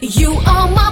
You are my